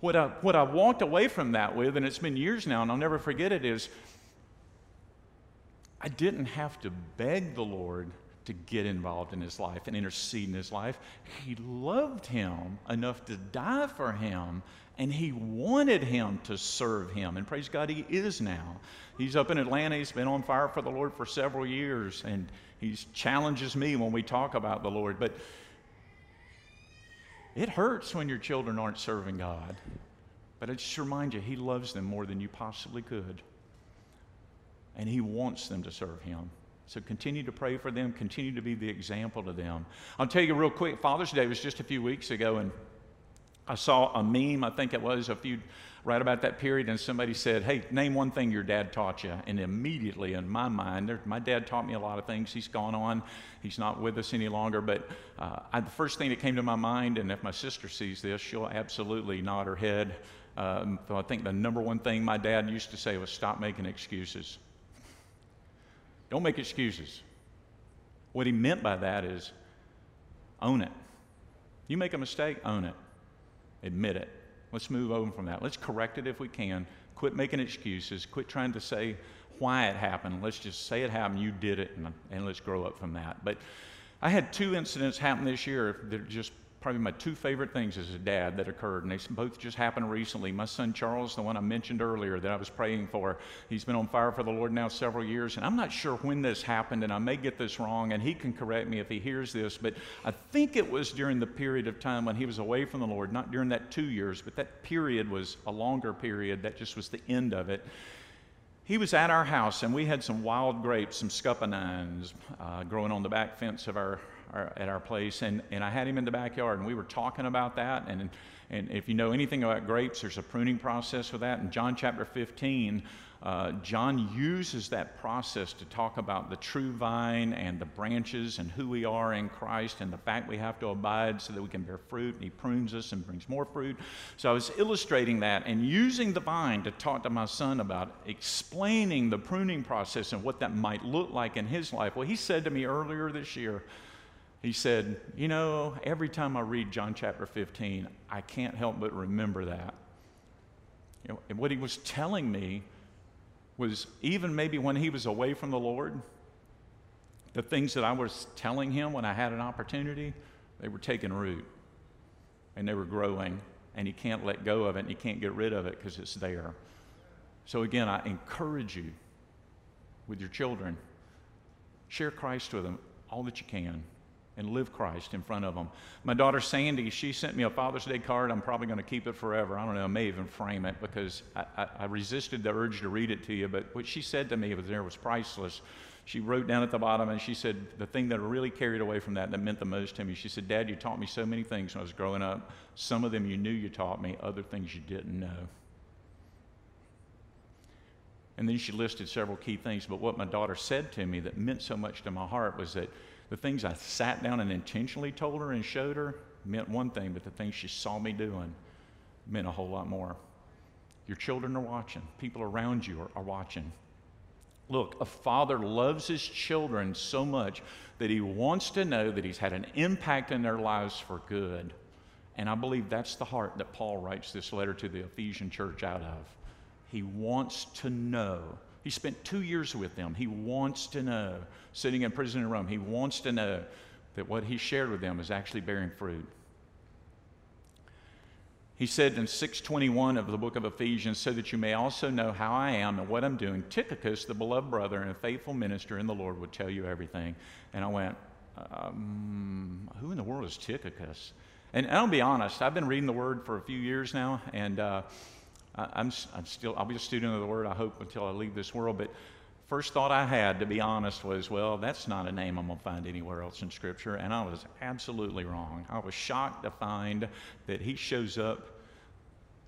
What I, what I walked away from that with, and it's been years now, and I'll never forget it, is I didn't have to beg the Lord to get involved in his life and intercede in his life. He loved him enough to die for him, and he wanted him to serve him. And praise God, he is now. He's up in Atlanta. He's been on fire for the Lord for several years, and he challenges me when we talk about the Lord. But it hurts when your children aren't serving God. But I just remind you, He loves them more than you possibly could. And He wants them to serve Him. So continue to pray for them, continue to be the example to them. I'll tell you real quick Father's Day was just a few weeks ago, and I saw a meme, I think it was a few right about that period, and somebody said, Hey, name one thing your dad taught you. And immediately in my mind, there, my dad taught me a lot of things. He's gone on, he's not with us any longer. But uh, I, the first thing that came to my mind, and if my sister sees this, she'll absolutely nod her head. Um, so I think the number one thing my dad used to say was stop making excuses. Don't make excuses. What he meant by that is own it. You make a mistake, own it. Admit it. Let's move on from that. Let's correct it if we can. Quit making excuses. Quit trying to say why it happened. Let's just say it happened. You did it, and, and let's grow up from that. But I had two incidents happen this year that just probably my two favorite things as a dad that occurred, and they both just happened recently. My son Charles, the one I mentioned earlier that I was praying for, he's been on fire for the Lord now several years, and I'm not sure when this happened, and I may get this wrong, and he can correct me if he hears this, but I think it was during the period of time when he was away from the Lord, not during that two years, but that period was a longer period. That just was the end of it he was at our house and we had some wild grapes, some scuppernongs, uh, growing on the back fence of our, our, at our place, and, and I had him in the backyard, and we were talking about that. And, and if you know anything about grapes, there's a pruning process for that. In John chapter 15, uh, John uses that process to talk about the true vine and the branches and who we are in Christ and the fact we have to abide so that we can bear fruit. And he prunes us and brings more fruit. So I was illustrating that and using the vine to talk to my son about explaining the pruning process and what that might look like in his life. Well, he said to me earlier this year, he said, You know, every time I read John chapter 15, I can't help but remember that. You know, and what he was telling me was even maybe when he was away from the Lord, the things that I was telling him when I had an opportunity, they were taking root and they were growing, and he can't let go of it and he can't get rid of it because it's there. So, again, I encourage you with your children, share Christ with them all that you can and live Christ in front of them. My daughter Sandy, she sent me a Father's Day card. I'm probably going to keep it forever. I don't know, I may even frame it because I, I, I, resisted the urge to read it to you. But what she said to me was there was priceless. She wrote down at the bottom and she said, The thing that really carried away from that that meant the most to me, she said, Dad, you taught me so many things when I was growing up. Some of them you knew you taught me, other things you didn't know. And then she listed several key things. But what my daughter said to me that meant so much to my heart was that the things I sat down and intentionally told her and showed her meant one thing, but the things she saw me doing meant a whole lot more. Your children are watching, people around you are, are watching. Look, a father loves his children so much that he wants to know that he's had an impact in their lives for good. And I believe that's the heart that Paul writes this letter to the Ephesian church out of. He wants to know he spent two years with them. He wants to know, sitting in prison in Rome, he wants to know that what he shared with them is actually bearing fruit. He said in 621 of the book of Ephesians, so that you may also know how I am and what I'm doing. Tychicus, the beloved brother and a faithful minister in the Lord, would tell you everything. And I went, um, who in the world is Tychicus? And I'll be honest, I've been reading the word for a few years now, and uh, I, am I'm still, I'll be a student of the Word, I hope, until I leave this world. But first thought I had, to be honest, was, well, that's not a name I'm going to find anywhere else in Scripture. And I was absolutely wrong. I was shocked to find that he shows up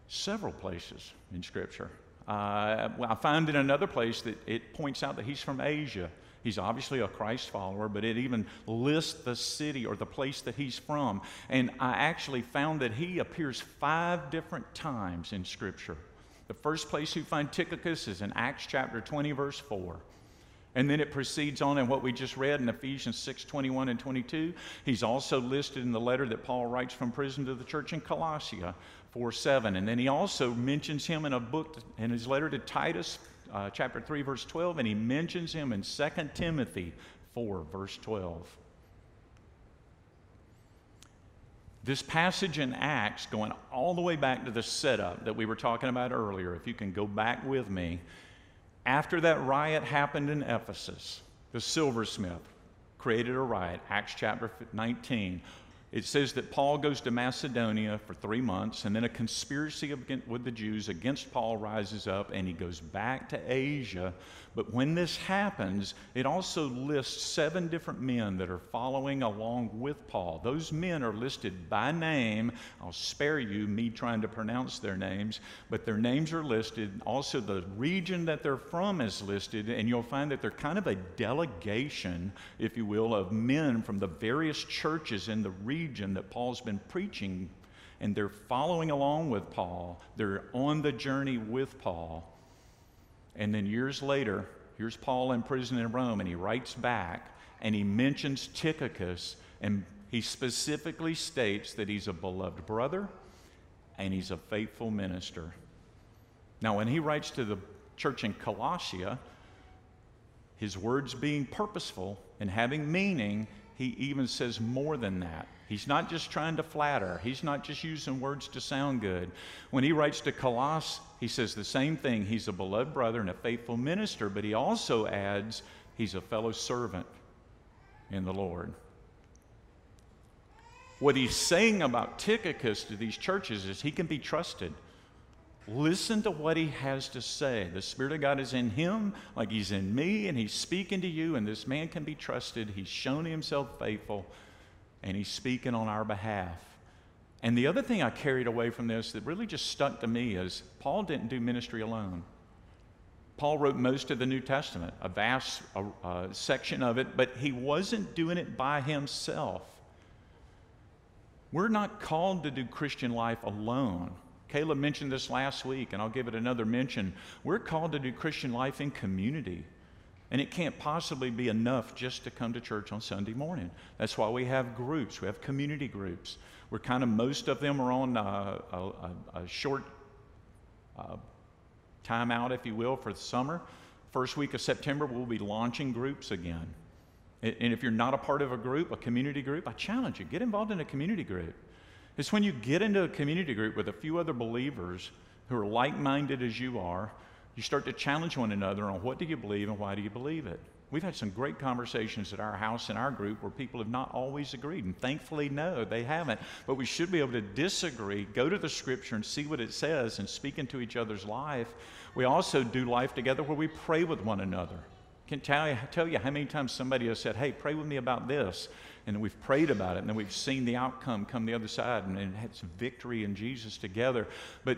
several places in Scripture. Uh, I find in another place that it points out that he's from Asia. He's obviously a Christ follower, but it even lists the city or the place that he's from. And I actually found that he appears five different times in Scripture. The first place you find Tychicus is in Acts chapter 20, verse 4. And then it proceeds on in what we just read in Ephesians 6 21 and 22. He's also listed in the letter that Paul writes from prison to the church in Colossia 4 7. And then he also mentions him in a book, in his letter to Titus, uh, chapter 3, verse 12, and he mentions him in 2 Timothy 4, verse 12. This passage in Acts, going all the way back to the setup that we were talking about earlier, if you can go back with me, after that riot happened in Ephesus, the silversmith created a riot, Acts chapter 19. It says that Paul goes to Macedonia for three months, and then a conspiracy with the Jews against Paul rises up, and he goes back to Asia but when this happens, it also lists seven different men that are following along with Paul. Those men are listed by name. I'll spare you me trying to pronounce their names, but their names are listed. Also, the region that they're from is listed, and you'll find that they're kind of a delegation, if you will, of men from the various churches in the region that Paul's been preaching. And they're following along with Paul. They're on the journey with Paul. And then years later, here's Paul in prison in Rome, and he writes back and he mentions Tychicus, and he specifically states that he's a beloved brother and he's a faithful minister. Now, when he writes to the church in Colossia, his words being purposeful and having meaning, he even says more than that. He's not just trying to flatter, he's not just using words to sound good. When he writes to Colossus, he says the same thing. He's a beloved brother and a faithful minister, but he also adds he's a fellow servant in the Lord. What he's saying about Tychicus to these churches is he can be trusted. Listen to what he has to say. The Spirit of God is in him, like he's in me, and he's speaking to you, and this man can be trusted. He's shown himself faithful and he's speaking on our behalf. And the other thing I carried away from this that really just stuck to me is Paul didn't do ministry alone. Paul wrote most of the New Testament, a vast uh, uh, section of it, but he wasn't doing it by himself. We're not called to do Christian life alone. Caleb mentioned this last week, and I'll give it another mention. We're called to do Christian life in community. And it can't possibly be enough just to come to church on Sunday morning. That's why we have groups, we have community groups. We're kind of, most of them are on uh, a, a, a, short uh, timeout, if you will, for the summer. First week of September, we'll be launching groups again. And if you're not a part of a group, a community group, I challenge you get involved in a community group. It's when you get into a community group with a few other believers who are like minded as you are you start to challenge one another on what do you believe and why do you believe it. We've had some great conversations at our house and our group where people have not always agreed, and thankfully, no, they haven't. But we should be able to disagree, go to the scripture and see what it says, and speak into each other's life. We also do life together where we pray with one another. Can tell you, tell you how many times somebody has said, Hey, pray with me about this. And we've prayed about it, and then we've seen the outcome come the other side, and, and had some victory in Jesus together. But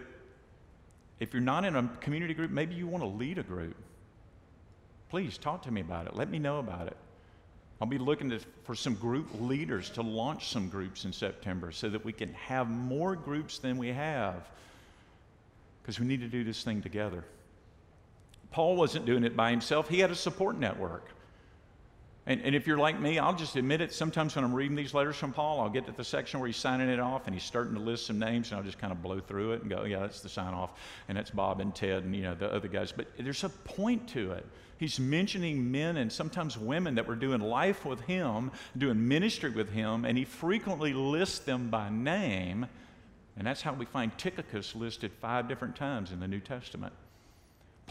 if you're not in a community group, maybe you want to lead a group. Please talk to me about it. Let me know about it. I'll be looking to, for some group leaders to launch some groups in September so that we can have more groups than we have because we need to do this thing together. Paul wasn't doing it by himself, he had a support network. And, and if you're like me, I'll just admit it. Sometimes when I'm reading these letters from Paul, I'll get to the section where he's signing it off and he's starting to list some names, and I'll just kind of blow through it and go, yeah, that's the sign off. And that's Bob and Ted and, you know, the other guys. But there's a point to it. He's mentioning men and sometimes women that were doing life with him, doing ministry with him, and he frequently lists them by name. And that's how we find Tychicus listed five different times in the New Testament.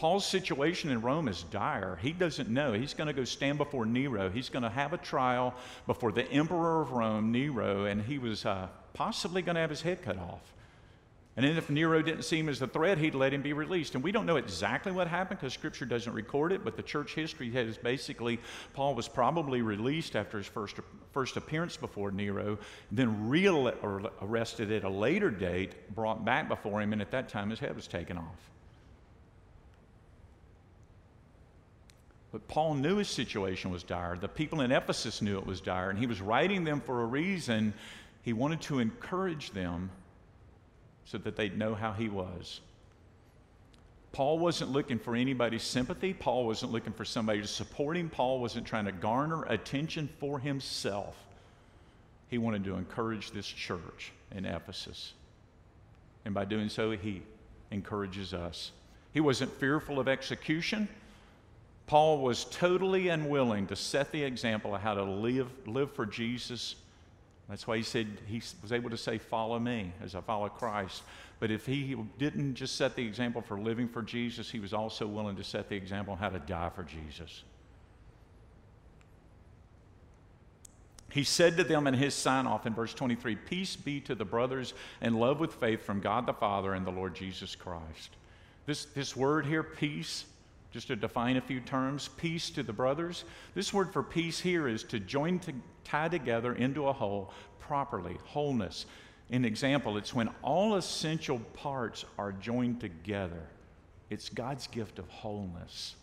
Paul's situation in Rome is dire. He doesn't know. He's going to go stand before Nero. He's going to have a trial before the emperor of Rome, Nero, and he was uh, possibly going to have his head cut off. And then if Nero didn't see him as a threat, he'd let him be released. And we don't know exactly what happened because Scripture doesn't record it, but the church history has basically Paul was probably released after his first, first appearance before Nero, then real, arrested at a later date, brought back before him, and at that time his head was taken off. But Paul knew his situation was dire. The people in Ephesus knew it was dire, and he was writing them for a reason. He wanted to encourage them so that they'd know how he was. Paul wasn't looking for anybody's sympathy. Paul wasn't looking for somebody to support him. Paul wasn't trying to garner attention for himself. He wanted to encourage this church in Ephesus. And by doing so, he encourages us. He wasn't fearful of execution. Paul was totally unwilling to set the example of how to live, live for Jesus that's why he said he was able to say, Follow me as I follow Christ. But if he didn't just set the example for living for Jesus, he was also willing to set the example how to die for Jesus. He said to them in his sign off in verse 23 Peace be to the brothers and love with faith from God the Father and the Lord Jesus Christ. This, this word here, peace, just to define a few terms, peace to the brothers. This word for peace here is to join, to tie together into a whole properly, wholeness. An example, it's when all essential parts are joined together. It's God's gift of wholeness.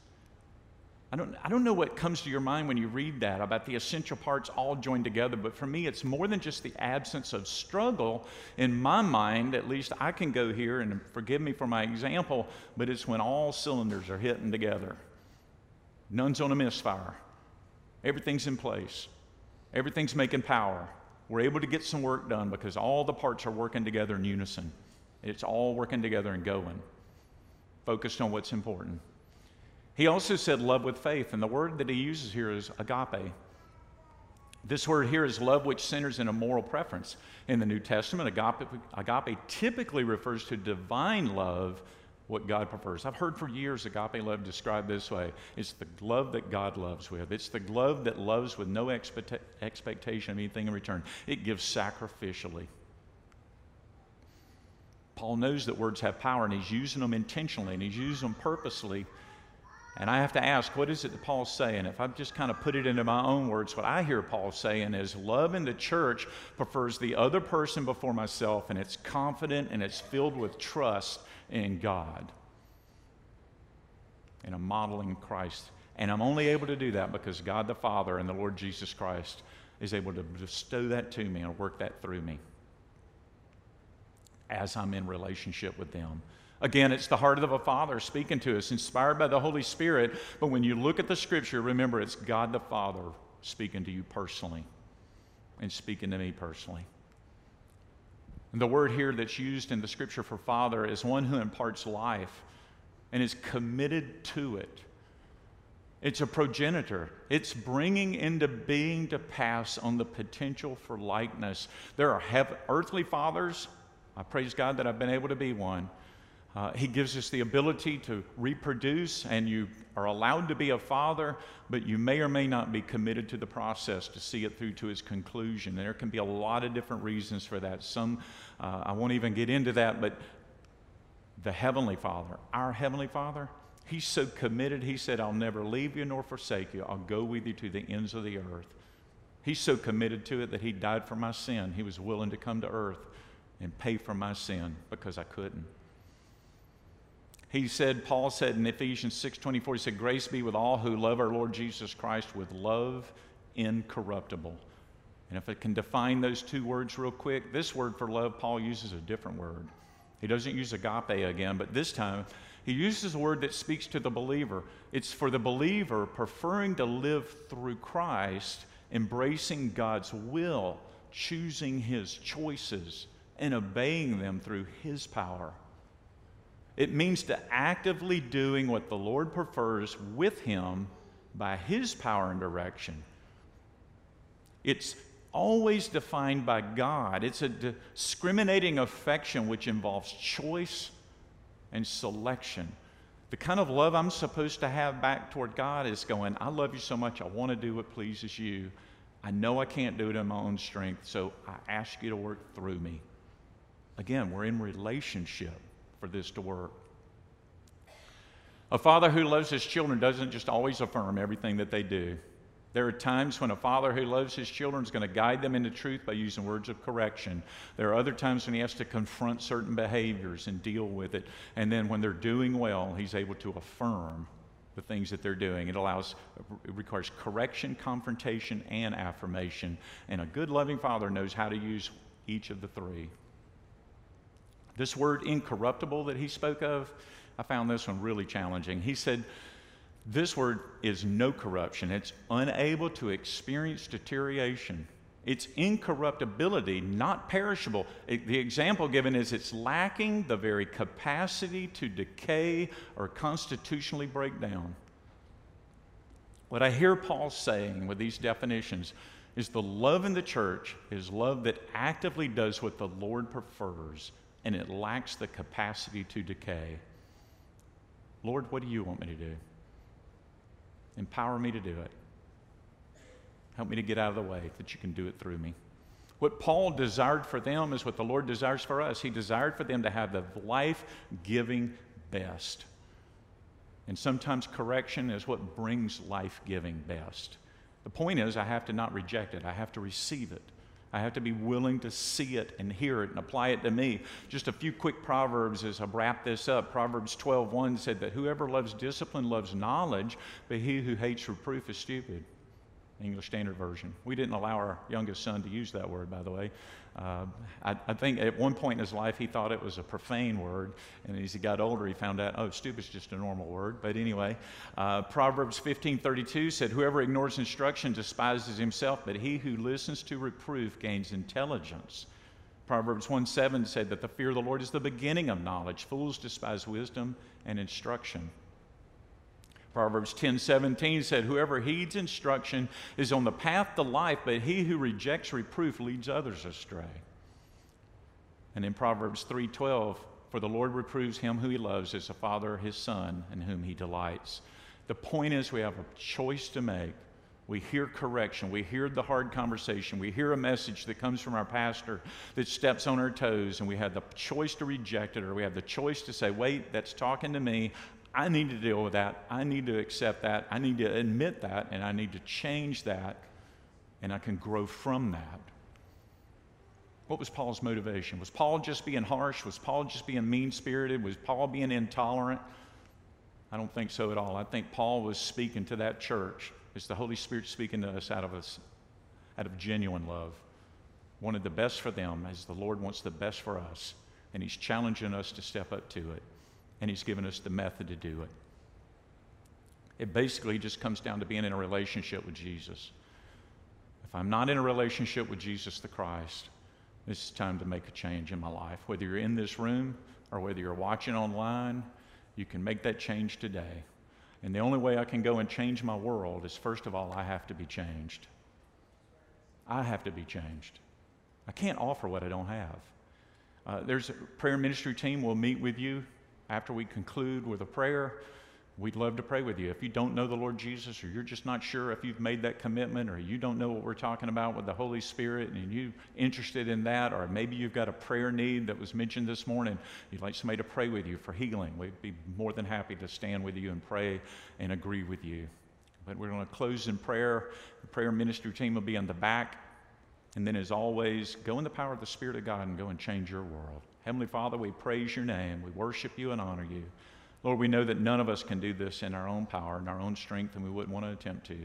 I don't, I don't know what comes to your mind when you read that about the essential parts all joined together, but for me, it's more than just the absence of struggle. In my mind, at least I can go here, and forgive me for my example, but it's when all cylinders are hitting together. None's on a misfire, everything's in place, everything's making power. We're able to get some work done because all the parts are working together in unison. It's all working together and going, focused on what's important. He also said love with faith, and the word that he uses here is agape. This word here is love which centers in a moral preference. In the New Testament, agape, agape typically refers to divine love, what God prefers. I've heard for years agape love described this way it's the love that God loves with, it's the love that loves with no expect- expectation of anything in return. It gives sacrificially. Paul knows that words have power, and he's using them intentionally, and he's using them purposely and I have to ask, what is it that Paul's saying? If I just kind of put it into my own words, what I hear Paul saying is love in the church prefers the other person before myself, and it's confident and it's filled with trust in God. And I'm modeling Christ. And I'm only able to do that because God the Father and the Lord Jesus Christ is able to bestow that to me and work that through me as I'm in relationship with them. Again, it's the heart of a father speaking to us, inspired by the Holy Spirit. But when you look at the scripture, remember it's God the Father speaking to you personally and speaking to me personally. And the word here that's used in the scripture for father is one who imparts life and is committed to it. It's a progenitor. It's bringing into being to pass on the potential for likeness. There are earthly fathers. I praise God that I've been able to be one. Uh, he gives us the ability to reproduce, and you are allowed to be a father, but you may or may not be committed to the process to see it through to its conclusion. There can be a lot of different reasons for that. Some, uh, I won't even get into that, but the Heavenly Father, our Heavenly Father, He's so committed, He said, I'll never leave you nor forsake you. I'll go with you to the ends of the earth. He's so committed to it that He died for my sin. He was willing to come to earth and pay for my sin because I couldn't. He said, Paul said in Ephesians 6:24, he said, Grace be with all who love our Lord Jesus Christ with love incorruptible. And if I can define those two words real quick, this word for love, Paul uses a different word. He doesn't use agape again, but this time he uses a word that speaks to the believer. It's for the believer preferring to live through Christ, embracing God's will, choosing his choices, and obeying them through his power. It means to actively doing what the Lord prefers with Him by His power and direction. It's always defined by God. It's a discriminating affection which involves choice and selection. The kind of love I'm supposed to have back toward God is going, I love you so much, I want to do what pleases you. I know I can't do it in my own strength, so I ask you to work through me. Again, we're in relationship for this to work. A father who loves his children doesn't just always affirm everything that they do. There are times when a father who loves his children is going to guide them into truth by using words of correction. There are other times when he has to confront certain behaviors and deal with it. And then when they're doing well, he's able to affirm the things that they're doing. It allows, it requires correction, confrontation, and affirmation. And a good, loving father knows how to use each of the three. This word incorruptible that he spoke of, I found this one really challenging. He said, This word is no corruption, it's unable to experience deterioration. It's incorruptibility, not perishable. It, the example given is it's lacking the very capacity to decay or constitutionally break down. What I hear Paul saying with these definitions is the love in the church is love that actively does what the Lord prefers and it lacks the capacity to decay. Lord, what do you want me to do? Empower me to do it. Help me to get out of the way that you can do it through me. What Paul desired for them is what the Lord desires for us. He desired for them to have the life giving best. And sometimes correction is what brings life giving best. The point is, I have to not reject it, I have to receive it. I have to be willing to see it and hear it and apply it to me. Just a few quick proverbs as I wrap this up. Proverbs 12:1 said that whoever loves discipline loves knowledge, but he who hates reproof is stupid. English Standard Version. We didn't allow our youngest son to use that word, by the way. Uh, I, I, think at one point in his life he thought it was a profane word, and as he got older, he found out, oh, stupid's just a normal word. But anyway, uh, Proverbs 15:32 said, "Whoever ignores instruction despises himself, but he who listens to reproof gains intelligence." Proverbs 1:7 said that the fear of the Lord is the beginning of knowledge. Fools despise wisdom and instruction. Proverbs 10 17 said, Whoever heeds instruction is on the path to life, but he who rejects reproof leads others astray. And in Proverbs 3 12, for the Lord reproves him who he loves as a father his son in whom he delights. The point is, we have a choice to make. We hear correction. We hear the hard conversation. We hear a message that comes from our pastor that steps on our toes, and we have the choice to reject it, or we have the choice to say, Wait, that's talking to me. I need to deal with that. I need to accept that. I need to admit that, and I need to change that, and I can grow from that. What was Paul's motivation? Was Paul just being harsh? Was Paul just being mean spirited? Was Paul being intolerant? I don't think so at all. I think Paul was speaking to that church. It's the Holy Spirit speaking to us out of us, out of genuine love. Wanted the best for them as the Lord wants the best for us. And He's challenging us to step up to it and He's given us the method to do it. It basically just comes down to being in a relationship with Jesus. If I'm not in a relationship with Jesus the Christ, this is time to make a change in my life. Whether you're in this room or whether you're watching online, you can make that change today. And the only way I can go and change my world is first of all, I have to be changed. I have to be changed. I can't offer what I don't have. Uh, there's a prayer ministry team will meet with you after we conclude with a prayer, we'd love to pray with you. If you don't know the Lord Jesus, or you're just not sure if you've made that commitment, or you don't know what we're talking about with the Holy Spirit, and you're interested in that, or maybe you've got a prayer need that was mentioned this morning, you'd like somebody to pray with you for healing, we'd be more than happy to stand with you and pray and agree with you. But we're going to close in prayer. The prayer ministry team will be on the back. And then, as always, go in the power of the Spirit of God and go and change your world. Heavenly Father, we praise your name. We worship you and honor you. Lord, we know that none of us can do this in our own power and our own strength, and we wouldn't want to attempt to.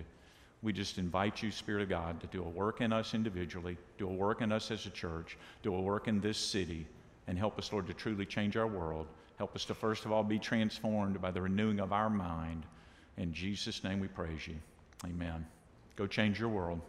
We just invite you, Spirit of God, to do a work in us individually, do a work in us as a church, do a work in this city, and help us, Lord, to truly change our world. Help us to, first of all, be transformed by the renewing of our mind. In Jesus' name we praise you. Amen. Go change your world.